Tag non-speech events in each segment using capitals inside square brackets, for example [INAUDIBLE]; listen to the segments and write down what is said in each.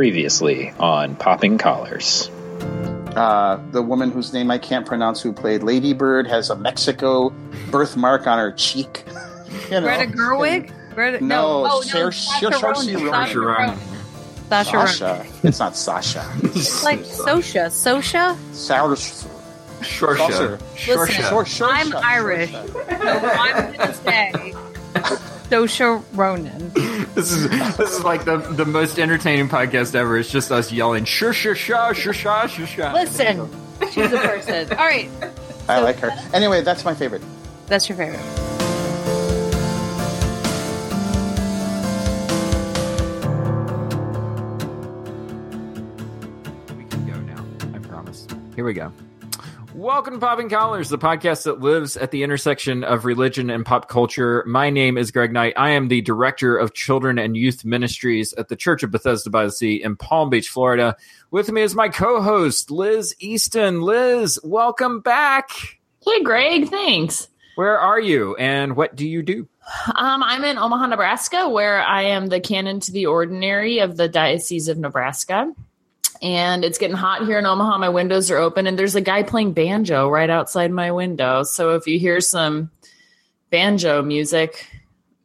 Previously on Popping Collars. Uh, the woman whose name I can't pronounce, who played Lady Bird, has a Mexico birthmark on her cheek. [LAUGHS] you know? Greta Gerwig? Greta, No, no, oh, Sar- no, Sar- Sasha Saoirse Ronan. Ronan. Sasha Ronan. Sasha Ronan. Sasha. It's not Sasha. [LAUGHS] It's like Sosha. Sosha? Sour. Shorsha. Listen, Shorsha. I'm Irish. So I'm going to say Sosha Ronan. [LAUGHS] This is this is like the the most entertaining podcast ever. It's just us yelling sure sure sure sure sure sure sure. Listen, she's a person. All right, I like her. Anyway, that's my favorite. that's your favorite. We can go now. I promise. Here we go. Welcome to Popping Collars, the podcast that lives at the intersection of religion and pop culture. My name is Greg Knight. I am the director of children and youth ministries at the Church of Bethesda by the Sea in Palm Beach, Florida. With me is my co-host Liz Easton. Liz, welcome back. Hey, Greg. Thanks. Where are you and what do you do? Um, I'm in Omaha, Nebraska, where I am the canon to the ordinary of the Diocese of Nebraska. And it's getting hot here in Omaha. My windows are open, and there's a guy playing banjo right outside my window. So if you hear some banjo music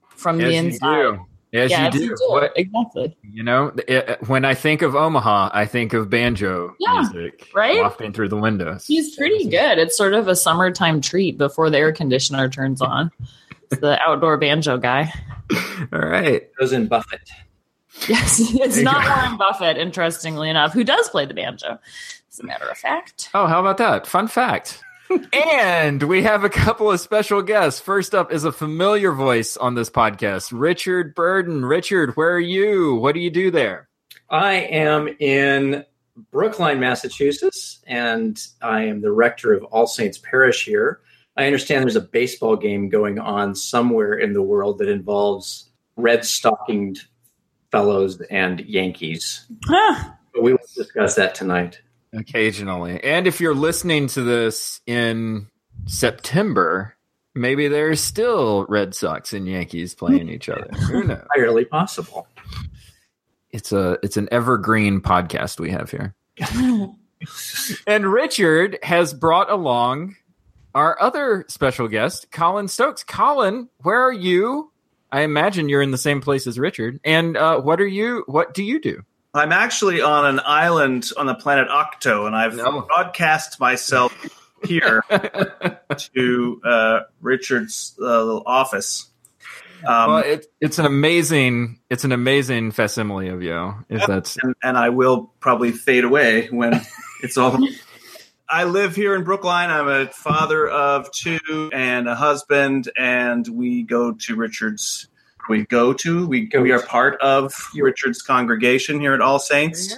from the inside, do. As yeah, you if do. you do, What, exactly. you know, it, when I think of Omaha, I think of banjo Yeah, music right? wafting through the windows. He's pretty good. It's sort of a summertime treat before the air conditioner turns on. The outdoor banjo guy. [LAUGHS] All right. goes in Buffett. Yes, [LAUGHS] it's not go. Warren Buffett, interestingly enough, who does play the banjo, as a matter of fact. Oh, how about that? Fun fact. [LAUGHS] and we have a couple of special guests. First up is a familiar voice on this podcast, Richard Burden. Richard, where are you? What do you do there? I am in Brookline, Massachusetts, and I am the rector of All Saints Parish here. I understand there's a baseball game going on somewhere in the world that involves red stockinged fellows and Yankees. Huh. But we will discuss that tonight. Occasionally. And if you're listening to this in September, maybe there's still Red Sox and Yankees playing each other. [LAUGHS] Who knows? Entirely possible. It's a it's an evergreen podcast we have here. [LAUGHS] And Richard has brought along our other special guest, Colin Stokes. Colin, where are you? I imagine you're in the same place as Richard. And uh, what are you? What do you do? I'm actually on an island on the planet Octo, and I've No. broadcast myself [LAUGHS] here to uh, Richard's uh, little office. Um, well, it, it's an amazing it's an amazing facsimile of you. If that's and, and I will probably fade away when it's all. [LAUGHS] I live here in Brookline. I'm a father of two and a husband, and we go to Richard's. We go to we go we are part of Richard's congregation here at All Saints,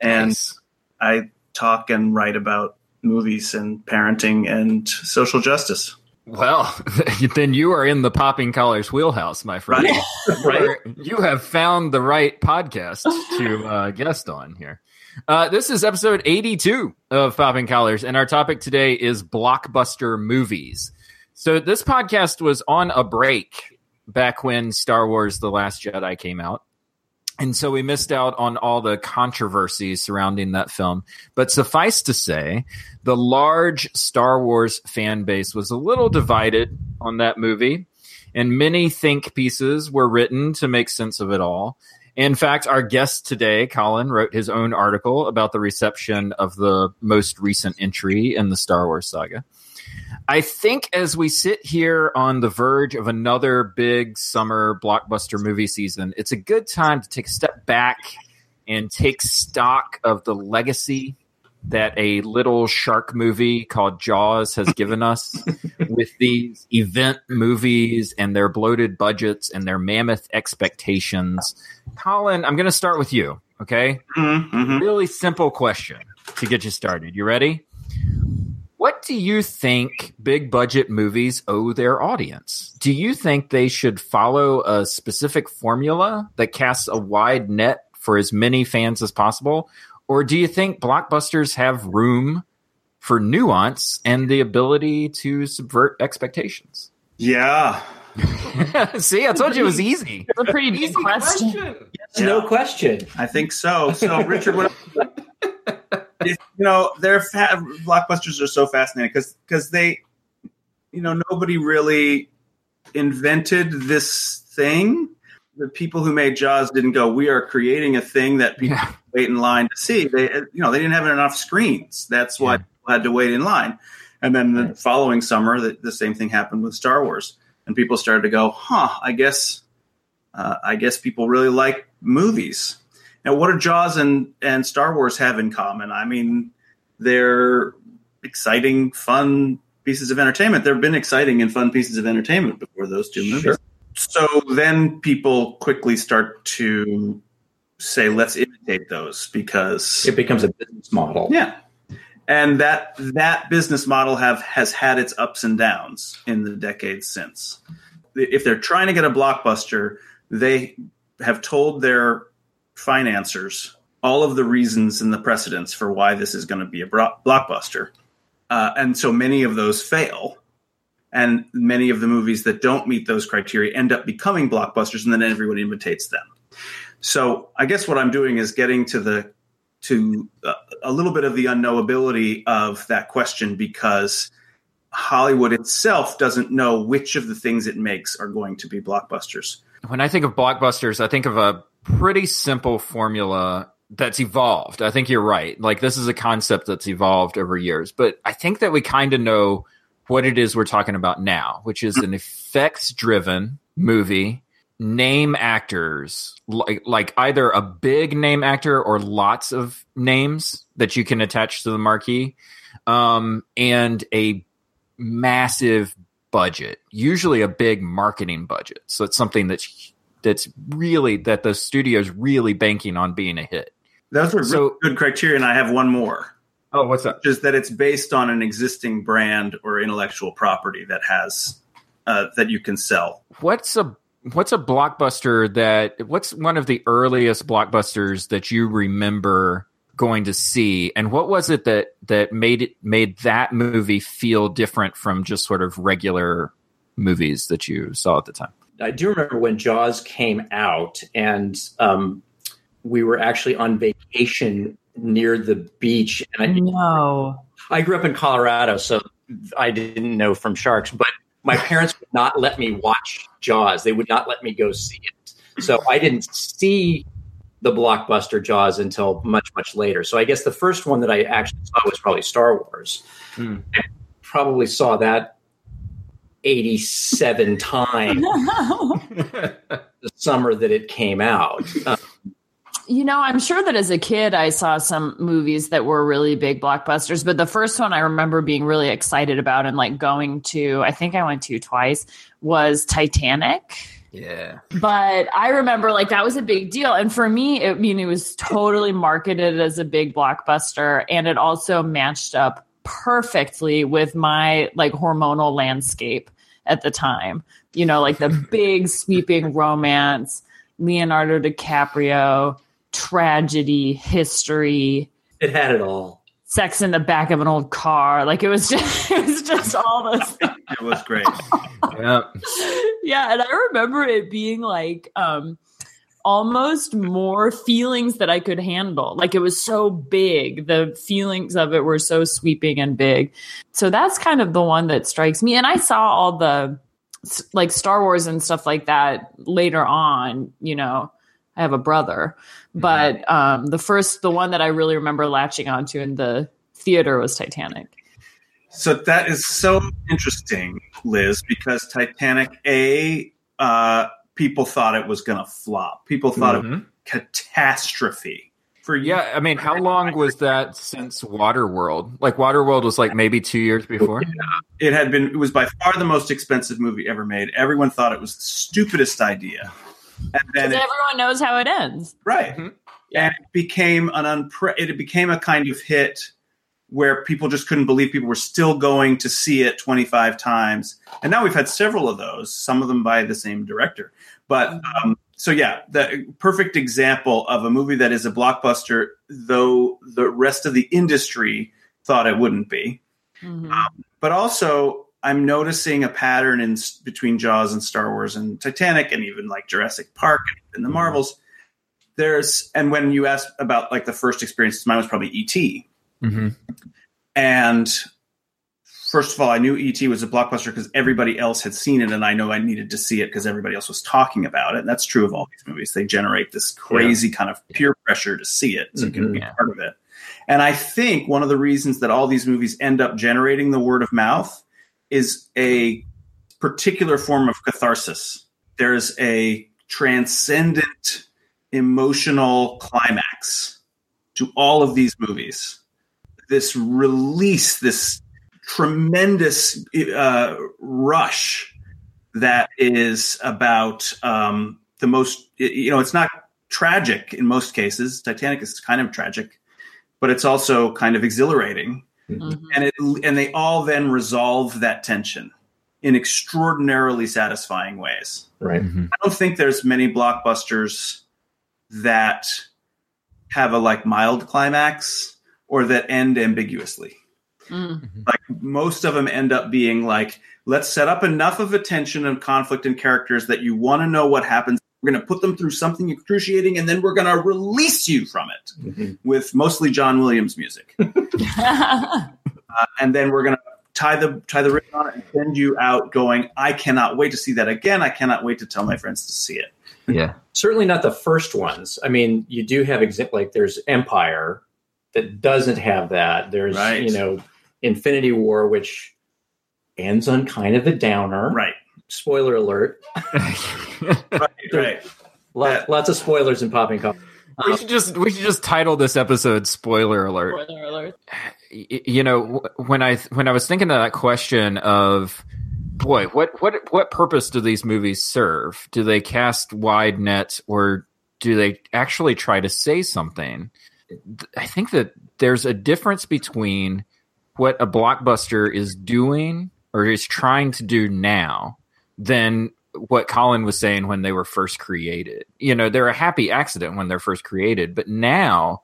and Nice. I talk and write about movies and parenting and social justice. Well, [LAUGHS] then you are in the popping collars wheelhouse, my friend. Right? [LAUGHS] You're- You have found the right podcast to uh, guest on here. Uh, this is episode 82 of Popping Collars, and our topic today is blockbuster movies. So, this podcast was on a break back when Star Wars The Last Jedi came out. And so we missed out on all the controversies surrounding that film. But suffice to say, the large Star Wars fan base was a little divided on that movie, and many think pieces were written to make sense of it all. In fact, our guest today, Colin, wrote his own article about the reception of the most recent entry in the Star Wars saga. I think as we sit here on the verge of another big summer blockbuster movie season, it's a good time to take a step back and take stock of the legacy that a little shark movie called Jaws has given us [LAUGHS] with these event movies and their bloated budgets and their mammoth expectations. Colin, I'm going to start with you, okay? Mm-hmm. Really simple question to get you started. You ready? What do you think big budget movies owe their audience? Do you think they should follow a specific formula that casts a wide net for as many fans as possible? Or do you think blockbusters have room for nuance and the ability to subvert expectations? Yeah, [LAUGHS] See, I told you it was easy. It's a pretty Easy question. It's no question. I think so. So, Richard, what, if, [LAUGHS] you know, their fa- blockbusters are so fascinating because because they, you know, nobody really invented this thing. The people who made Jaws didn't go. We are creating a thing that people Yeah. [LAUGHS] wait in line to see. They, you know, they didn't have enough screens. That's why Yeah. people had to wait in line. And then the following summer, the, the same thing happened with Star Wars, and people started to go, "Huh, I guess, uh, I guess people really like movies." Now, what do Jaws and and Star Wars have in common? I mean, they're exciting, fun pieces of entertainment. There have been exciting and fun pieces of entertainment before those two movies. Sure. So then people quickly start to say, "Let's imitate those," because It becomes a business model. yeah. And that that business model have has had its ups and downs in the decades since. If they're trying to get a blockbuster, they have told their financiers all of the reasons and the precedents for why this is going to be a blockbuster. Uh, and so many of those fail. And many of the movies that don't meet those criteria end up becoming blockbusters, and then everyone imitates them. So I guess what I'm doing is getting to the to uh, a little bit of the unknowability of that question because Hollywood itself doesn't know which of the things it makes are going to be blockbusters. When I think of blockbusters, I think of a pretty simple formula that's evolved. I think you're right. Like this is a concept that's evolved over years, but I think that we kind of know what it is we're talking about now, which is an effects driven movie, name actors, like like either a big name actor or lots of names that you can attach to the marquee, um, and a massive budget, usually a big marketing budget. So it's something that's that's really that the studio's really banking on being a hit. Those are So- really good criteria, and I have one more, Oh, what's that? which that it's based on an existing brand or intellectual property that has uh, that you can sell. What's a what's a blockbuster that what's one of the earliest blockbusters that you remember going to see and what was it that that made it made that movie feel different from just sort of regular movies that you saw at the time? I do remember when Jaws came out, and um, we were actually on vacation near the beach. And I, No. I grew up in Colorado, so I didn't know from sharks, but my parents would not let me watch Jaws. They would not let me go see it. So I didn't see the blockbuster Jaws until much, much later. So I guess the first one that I actually saw was probably Star Wars. Hmm. I probably saw that 87 times [LAUGHS] the summer that it came out. Uh, You know, I'm sure that as a kid, I saw some movies that were really big blockbusters, but the first one I remember being really excited about and like going to, I think I went to twice, was Titanic. Yeah. But I remember like that was a big deal. And for me, it, I mean, it was totally marketed as a big blockbuster and it also matched up perfectly with my like hormonal landscape at the time. You know, like the [LAUGHS] big sweeping romance, Leonardo DiCaprio, tragedy, history, it had it all. sex in the back of an old car. Like it was [LAUGHS] just it was just all those. [LAUGHS] It was great. Yeah. yeah, and I remember it being like um almost more feelings that I could handle. Like it was so big. The feelings of it were so sweeping and big. So that's kind of the one that strikes me. And I saw all the like Star Wars and stuff like that later on, you know. I have a brother, but um the first the one that I really remember latching onto in the theater was Titanic. So that is so interesting, Liz, because Titanic, a uh, people thought it was going to flop. People thought it was Mhm. catastrophe. For Yeah, I mean, how long was that since Waterworld? Like Waterworld was like maybe two years before. it had been. It was by far the most expensive movie ever made. Everyone thought it was the stupidest idea, and then it, everyone knows how it ends. right, Mhm. and it became an unpre- It became a kind of hit where people just couldn't believe people were still going to see it 25 times. And now we've had several of those, some of them by the same director. But um, so, yeah, the perfect example of a movie that is a blockbuster, though the rest of the industry thought it wouldn't be. Mhm. But also, I'm noticing a pattern in between Jaws and Star Wars and Titanic and even like Jurassic Park and the Marvels. There's and when you asked about like the first experience, mine was probably E.T. Mm-hmm. And first of all, I knew ET was a blockbuster because everybody else had seen it, and I know I needed to see it because everybody else was talking about it. And that's true of all these movies; they generate this crazy kind of peer pressure to see it, so you can be mm-hmm. part of it. And I think one of the reasons that all these movies end up generating the word of mouth is a particular form of catharsis. There's a transcendent emotional climax to all of these movies. This release, this tremendous uh, rush that is about um, the most, you know, it's not tragic in most cases. Titanic is kind of tragic, but it's also kind of exhilarating Mhm. and it and they all then resolve that tension in extraordinarily satisfying ways. Right. Mm-hmm. I don't think there's many blockbusters that have a like mild climax or that end ambiguously. Mm. Like most of them end up being like let's set up enough of a tension and conflict in characters that you want to know what happens. We're going to put them through something excruciating and then we're going to release you from it Mhm. with mostly John Williams music. [LAUGHS] uh, and then we're going to tie the tie the ribbon on it and send you out going i cannot wait to see that again i cannot wait to tell my friends to see it Yeah. Certainly not the first ones. I mean, you do have exi- like there's Empire that doesn't have that. There's Right. you know Infinity War, which ends on kind of a downer. right Spoiler alert. [LAUGHS] right right Lot, lots of spoilers in popping culture. we um, should just we should just title this episode "Spoiler Alert." Spoiler alert. you know when i when i was thinking of that question of boy what what what purpose do these movies serve do they cast wide nets or do they actually try to say something i think that there's a difference between what a blockbuster is doing or is trying to do now than what Colin was saying when they were first created. You know, they're a happy accident when they're first created, but now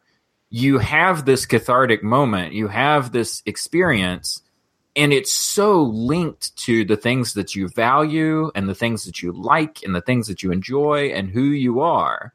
you have this cathartic moment, you have this experience, and it's so linked to the things that you value and the things that you like and the things that you enjoy and who you are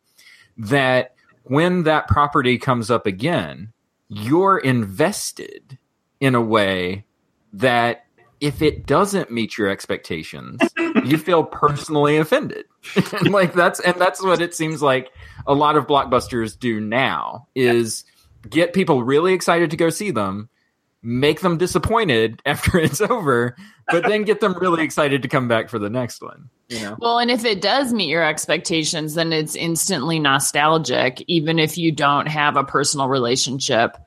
that when that property comes up again, you're invested in a way that if it doesn't meet your expectations, [LAUGHS] you feel personally offended. [LAUGHS] and like that's and that's what it seems like a lot of blockbusters do now is get people really excited to go see them, make them disappointed [LAUGHS] after it's over, but then get them really excited to come back for the next one. You know? Well, and if it does meet your expectations, then it's instantly nostalgic, even if you don't have a personal relationship w-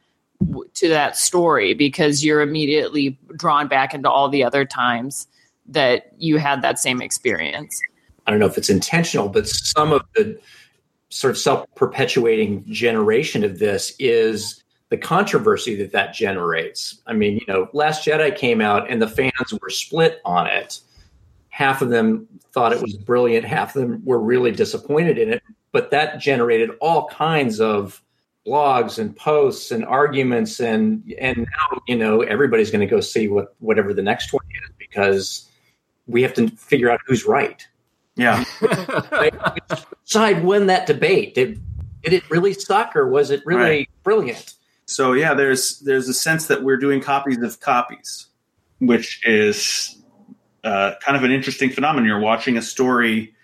to that story, because you're immediately drawn back into all the other times that you had that same experience. I don't know if it's intentional, but some of the sort of self perpetuating generation of this is the controversy that that generates. I mean, you know, Last Jedi came out and the fans were split on it. Half of them thought it was brilliant, half of them were really disappointed in it. But that generated all kinds of blogs and posts and arguments and and now you know everybody's going to go see what whatever the next one is because we have to figure out who's right yeah [LAUGHS] side won that debate. Did did it really suck or was it really Right. brilliant? so yeah there's there's a sense that we're doing copies of copies which is uh, kind of an interesting phenomenon you're watching a story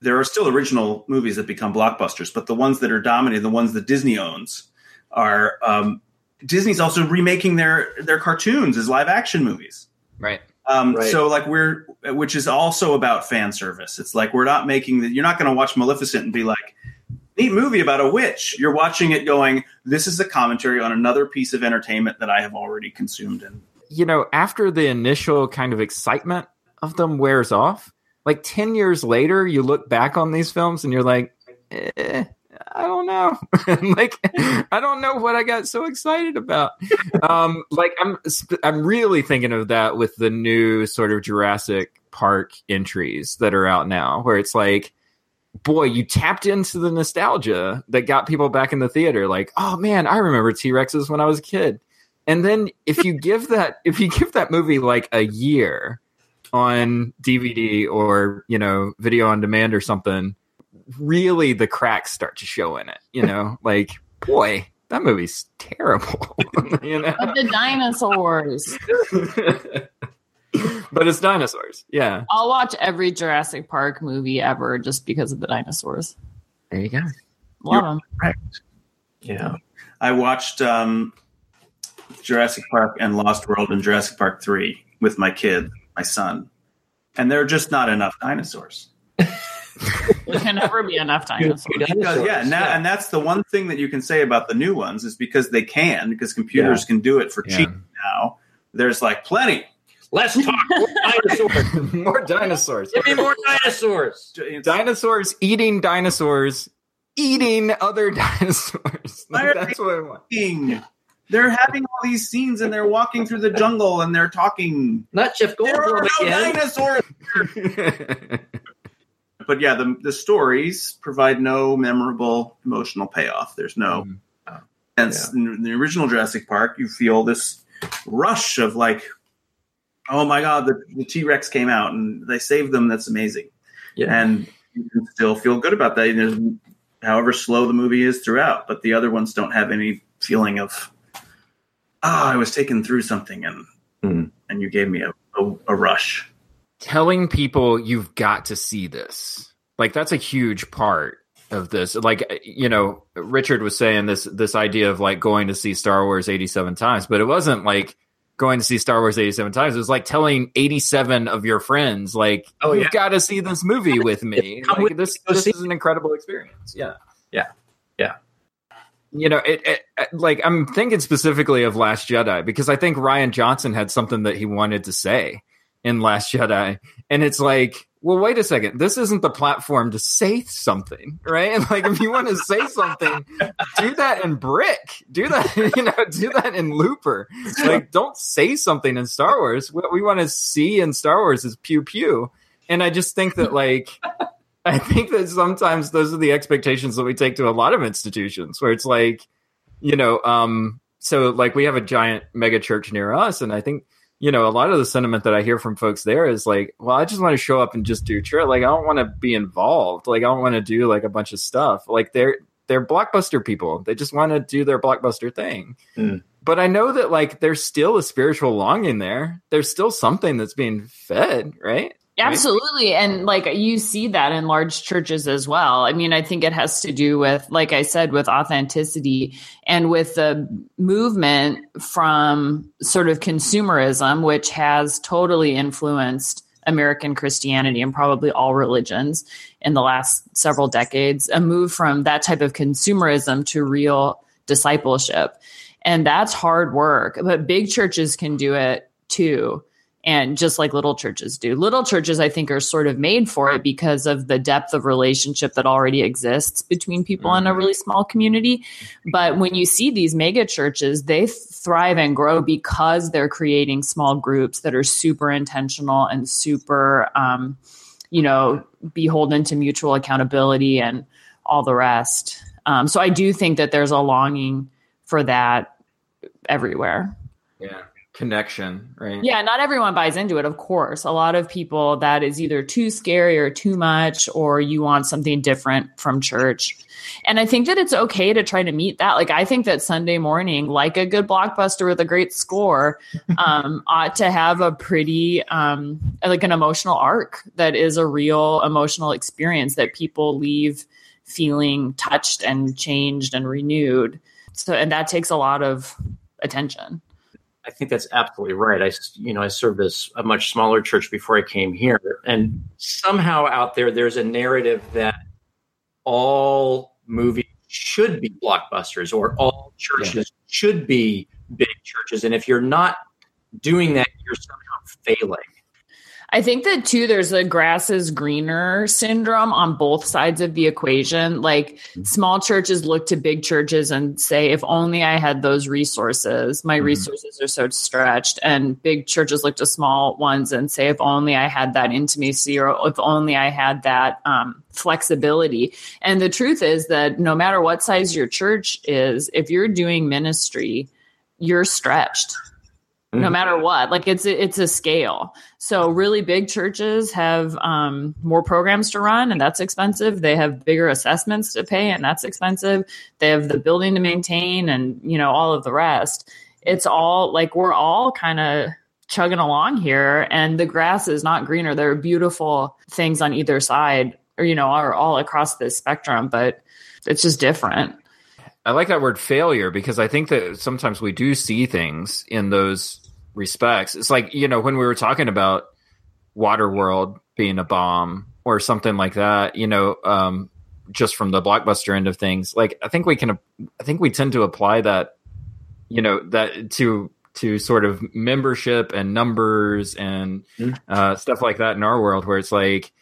there are still original movies that become blockbusters but the ones that are dominated the ones that disney owns are um, disney's also remaking their their cartoons as live action movies right. Um, Right. So like we're, which is also about fan service. It's like we're not making the. You're not going to watch Maleficent and be like, neat movie about a witch. You're watching it going, this is a commentary on another piece of entertainment that I have already consumed. And you know, after the initial kind of excitement of them wears off, like 10 years later, you look back on these films and you're like, eh, I don't know. [LAUGHS] like, I don't know what I got so excited about. [LAUGHS] um, like, I'm, I'm really thinking of that with the new sort of Jurassic Park entries that are out now, where it's like, boy, you tapped into the nostalgia that got people back in the theater. Like, oh man, I remember T Rexes when I was a kid And then if you give that if you give that movie like a year on DVD or, you know, video on demand or something, really the cracks start to show in it, you know? [LAUGHS] like, boy, that movie's terrible. [LAUGHS] you know? But the dinosaurs. [LAUGHS] but it's dinosaurs. Yeah. I'll watch every Jurassic Park movie ever just because of the dinosaurs. There you go. Love them. Yeah. I watched um, Jurassic Park and Lost World and Jurassic Park 3 with my kid, my son. And there are just not enough dinosaurs. There can never be enough dinosaurs. Because, yeah, and, that, and that's the one thing that you can say about the new ones is because they can, because computers can do it for Yeah. cheap now. There's like plenty. Let's talk more [LAUGHS] dinosaurs. more dinosaurs. Give me more dinosaurs. Dinosaurs eating dinosaurs, eating other [LAUGHS] dinosaurs. Like, that's what I want. talking. They're having all these scenes and they're walking through the jungle and they're talking. Not Jeff There are Goldblum no again. dinosaurs. [LAUGHS] But yeah, the the stories provide no memorable emotional payoff. There's no. Mhm. And s- in the original Jurassic Park, you feel this rush of like, oh my god, the, the T Rex came out and they saved them. That's amazing. Yeah. And you can still feel good about that. There's, however slow the movie is throughout, but the other ones don't have any feeling of, ah, I was taken through something and Hmm. and you gave me a, a, a rush. Telling people you've got to see this, like that's a huge part of this. Like you know, Richard was saying this this idea of like going to see Star Wars eighty seven times, but it wasn't like going to see Star Wars eighty seven times. It was like telling eighty seven of your friends, like, Oh, you've yeah. got to see this movie with me. Like with this, this is an incredible experience. Yeah. Yeah. Yeah. You know it, it, it- like i'm thinking specifically of last jedi because i think rian johnson had something that he wanted to say in last jedi. And it's like well wait a second. This isn't the platform to say something right? And [LAUGHS] like if you want to say something do that in brick. Do that [LAUGHS] you know do that in looper. Like don't say something in star wars. What we want to see in star wars is pew pew. And i just think that like I think that sometimes those are the expectations that we take to a lot of institutions where it's like, you know, um, so like we have a giant mega church near us, and I think, you know, a lot of the sentiment that I hear from folks there is like, well, I just want to show up and just do church. Like, I don't want to be involved. Like, I don't want to do like a bunch of stuff. Like, they're they're blockbuster people. They just want to do their blockbuster thing. Mm. But I know that like there's still a spiritual longing there. There's still something that's being fed, right? Absolutely. And like you see that in large churches as well. I mean, I think it has to do with, like I said, with authenticity and with the movement from sort of consumerism, which has totally influenced American Christianity and probably all religions in the last several decades. A move from that type of consumerism to real discipleship. And that's hard work, but big churches can do it too and just like little churches do. Little churches, I think, are sort of made for it because of the depth of relationship that already exists between people in a really small community. But when you see these mega churches, they thrive and grow because they're creating small groups that are super intentional and super, um, you know, beholden to mutual accountability and all the rest. Um, so I do think that there's a longing for that everywhere. Yeah. Connection, right? Yeah, not everyone buys into it, of course. A lot of people that is either too scary or too much, or you want something different from church. And I think that it's okay to try to meet that. Like, I think that Sunday morning, like a good blockbuster with a great score, [LAUGHS] um, ought to have a pretty, um, like an emotional arc that is a real emotional experience that people leave feeling touched and changed and renewed. So, and that takes a lot of attention. I think that's absolutely right. I, you know, I served as a much smaller church before I came here, and somehow out there, there's a narrative that all movies should be blockbusters or all churches should be big churches, and if you're not doing that, you're somehow failing. I think that too, there's a grass is greener syndrome on both sides of the equation. Like small churches look to big churches and say, if only I had those resources, my Mhm. resources are so stretched. And big churches look to small ones and say, if only I had that intimacy or if only I had that um, flexibility. And the truth is that no matter what size your church is, if you're doing ministry, you're stretched no Mhm. matter what like it's it's a scale. So really big churches have um, more programs to run and that's expensive. They have bigger assessments to pay and that's expensive. They have the building to maintain and you know all of the rest. It's all like we're all kind of chugging along here and the grass is not greener. There are beautiful things on either side or you know are all across this spectrum but it's just different. I like that word failure because I think that sometimes we do see things in those respects. It's like, you know, when we were talking about Waterworld being a bomb or something like that, you know, um, just from the blockbuster end of things, like I think we can, I think we tend to apply that, you know, that to, to sort of membership and numbers and Mhm. uh, stuff like that in our world where it's like,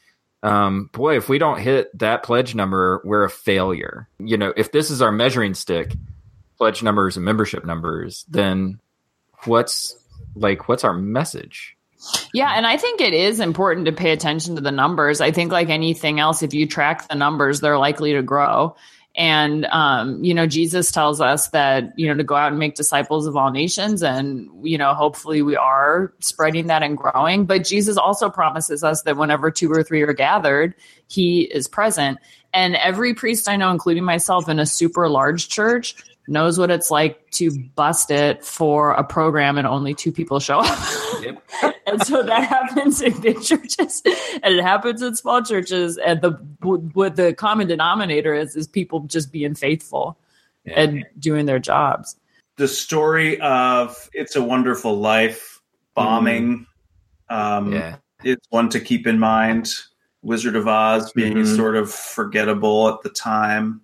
um, boy, if we don't hit that pledge number, we're a failure. You know, if this is our measuring stick, pledge numbers and membership numbers, then what's like, what's our message? Yeah, and I think it is important to pay attention to the numbers. I think, like anything else, if you track the numbers, they're likely to grow. And, um, you know, Jesus tells us that, you know, to go out and make disciples of all nations. And, you know, hopefully we are spreading that and growing. But Jesus also promises us that whenever two or three are gathered, he is present. And every priest I know, including myself in a super large church, knows what it's like to bust it for a program and only two people show up. [LAUGHS] and so that happens in big churches and it happens in small churches and the what the common denominator is is people just being faithful and doing their jobs the story of It's a Wonderful Life bombing. Um, Yeah. It's one to keep in mind. Wizard of Oz being Mhm. sort of forgettable at the time.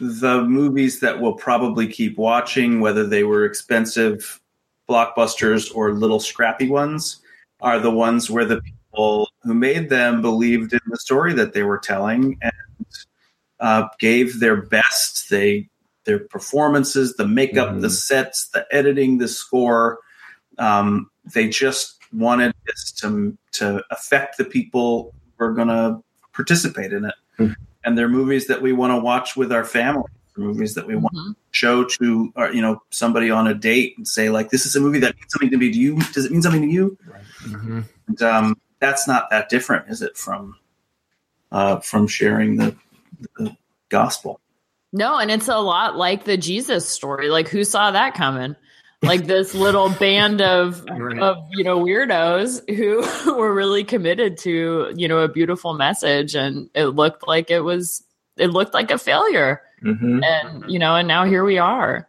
The movies that we'll probably keep watching, whether they were expensive blockbusters or little scrappy ones, are the ones where the people who made them believed in the story that they were telling and uh, gave their best. They their performances, the makeup, Mhm. the sets, the editing, the score. Um, they just wanted this to to affect the people who are going to participate in it. Mhm. And they're movies that we want to watch with our family. Movies that we want Mhm. to show to uh, you know somebody on a date and say like, "This is a movie that means something to me. Do you? Does it mean something to you?" Mm-hmm. And, um, that's not that different, is it? From uh, from sharing the, the gospel. no and it's a lot like the jesus story like who saw that coming like this little band of [LAUGHS] Right. of you know weirdos who [LAUGHS] were really committed to you know a beautiful message and it looked like it was it looked like a failure Mhm. and you know and now here we are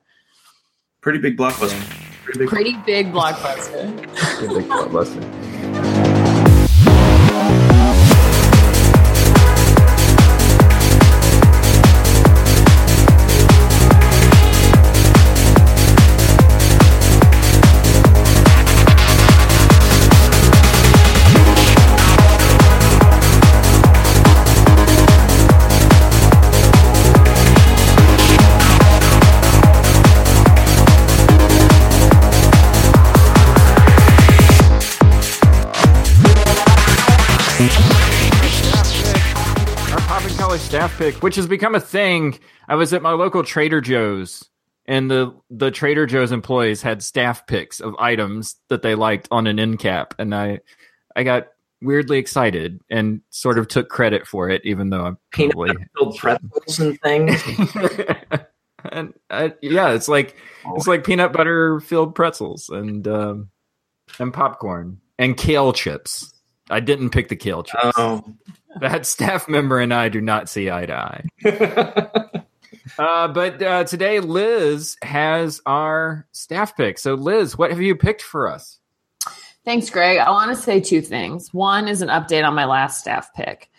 Pretty big blockbuster. Pretty big. pretty big blockbuster Big blockbuster. Staff pick, which has become a thing. I was at my local Trader Joe's, and the the Trader Joe's employees had staff picks of items that they liked on an end cap, and I I got weirdly excited and sort of took credit for it, even though I'm Peanut probably butter filled pretzels and things. [LAUGHS] and uh, yeah, it's like it's like peanut butter filled pretzels and um, and popcorn and kale chips. I didn't pick the kale chips. Oh. [LAUGHS] That staff member and I do not see eye to eye. [LAUGHS] Uh, but uh, today, Liz has our staff pick. So, Liz, what have you picked for us? Thanks, Greg. I want to say two things. One is an update on my last staff pick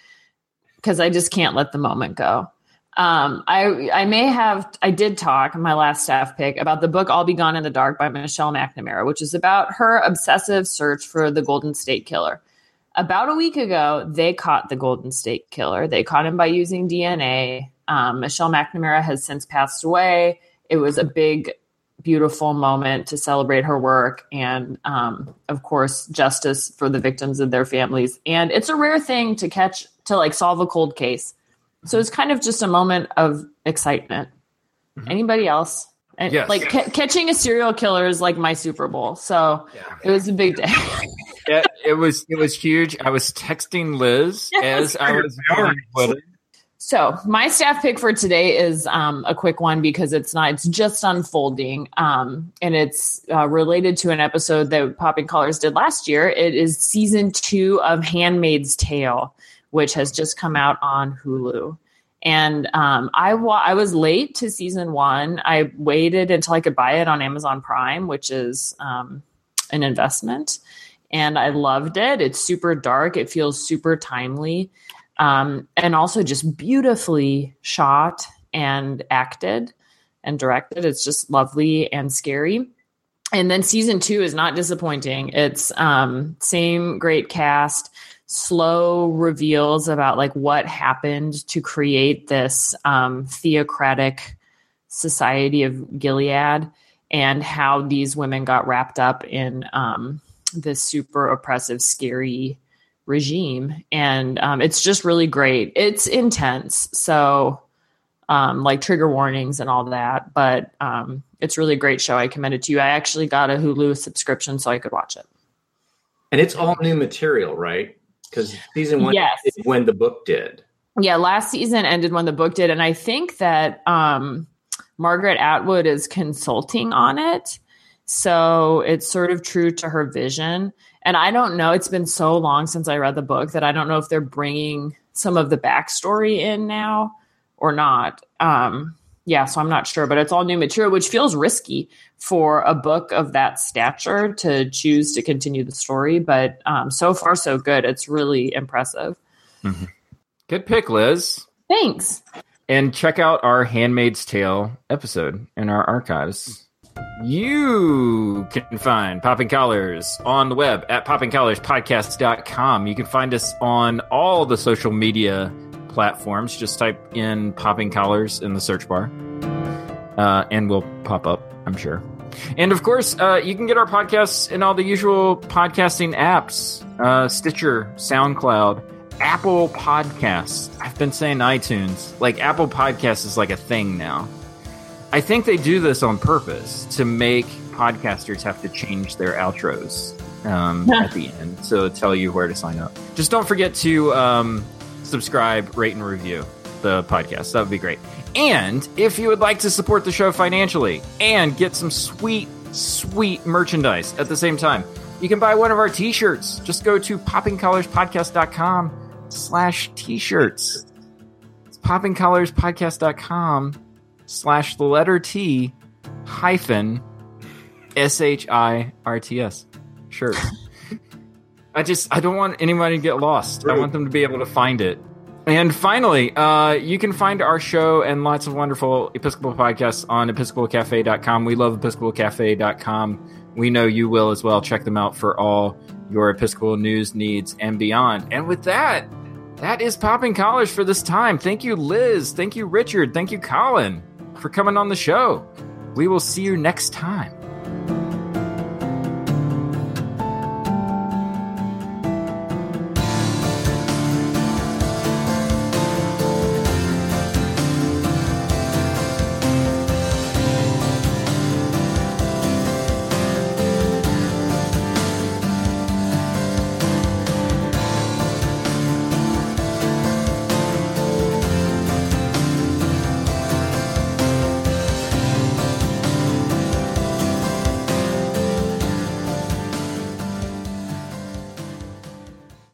because I just can't let the moment go. Um, I I may have I did talk in my last staff pick about the book "I'll Be Gone in the Dark" by Michelle McNamara, which is about her obsessive search for the Golden State Killer. About a week ago, they caught the Golden State Killer. They caught him by using DNA. Um, Michelle McNamara has since passed away. It was a big beautiful moment to celebrate her work and um, of course justice for the victims and their families and it's a rare thing to catch to like solve a cold case so it's kind of just a moment of excitement Mhm. anybody else And Yes. like ca- catching a serial killer is like my Super Bowl. So it was a big day. it, it was it was huge. I was texting Liz [LAUGHS] as I was with. So my staff pick for today is um, a quick one because it's not it's just unfolding um, and it's uh, related to an episode that Popping Collars did last year. It is season two of Handmaid's Tale, which has just come out on Hulu. And um, I wa- I was late to season one. I waited until I could buy it on Amazon Prime, which is um, an investment, and I loved it. It's super dark. It feels super timely um, and also just beautifully shot and acted and directed. It's just lovely and scary. And then season two is not disappointing. It's um, same great cast, slow reveals about like what happened to create this um, theocratic society of Gilead and how these women got wrapped up in um, this super oppressive, scary regime. And um, it's just really great. It's intense. So um, like trigger warnings and all that but um, it's really a great show. I commend it to you. I actually got a hulu subscription so i could watch it. And it's all new material, right? Because season one Yes. is when the book did. yeah last season ended when the book did and i think that um, margaret atwood is consulting on it so it's sort of true to her vision. And i don't know it's been so long since i read the book that i don't know if they're bringing some of the backstory in now or not. Um, yeah so i'm not sure but it's all new material which feels risky for a book of that stature to choose to continue the story. But um, so far so good. It's really impressive. Good pick, Liz. thanks. And check out our Handmaid's Tale episode in our archives. You can find Popping Collars on the web at poppingcollarspodcast.com. You can find us on all the social media platforms. Just type in Popping Collars in the search bar, uh, and we'll pop up, I'm sure. And of course, uh, you can get our podcasts in all the usual podcasting apps uh, Stitcher, SoundCloud, Apple Podcasts. I've been saying iTunes. Like, Apple Podcasts is like a thing now. I think they do this on purpose to make podcasters have to change their outros um, at the end. So tell you where to sign up. Just don't forget to um, subscribe, rate, and review the podcast. That would be great. And if you would like to support the show financially and get some sweet, sweet merchandise at the same time, you can buy one of our t-shirts. Just go to poppingcollarspodcast.com slash t-shirts. It's poppingcollarspodcast.com slash the letter T hyphen S H I R T S shirts. [LAUGHS] I just I don't want anybody to get lost. I want them to be able to find it. And finally, uh, you can find our show and lots of wonderful Episcopal podcasts on episcopalcafe.com. We love episcopalcafe.com. We know you will as well. Check them out for all your Episcopal news needs and beyond. And with that, that is Popping Collars for this time. Thank you, Liz. Thank you, Richard. Thank you, Colin, for coming on the show. We will see you next time.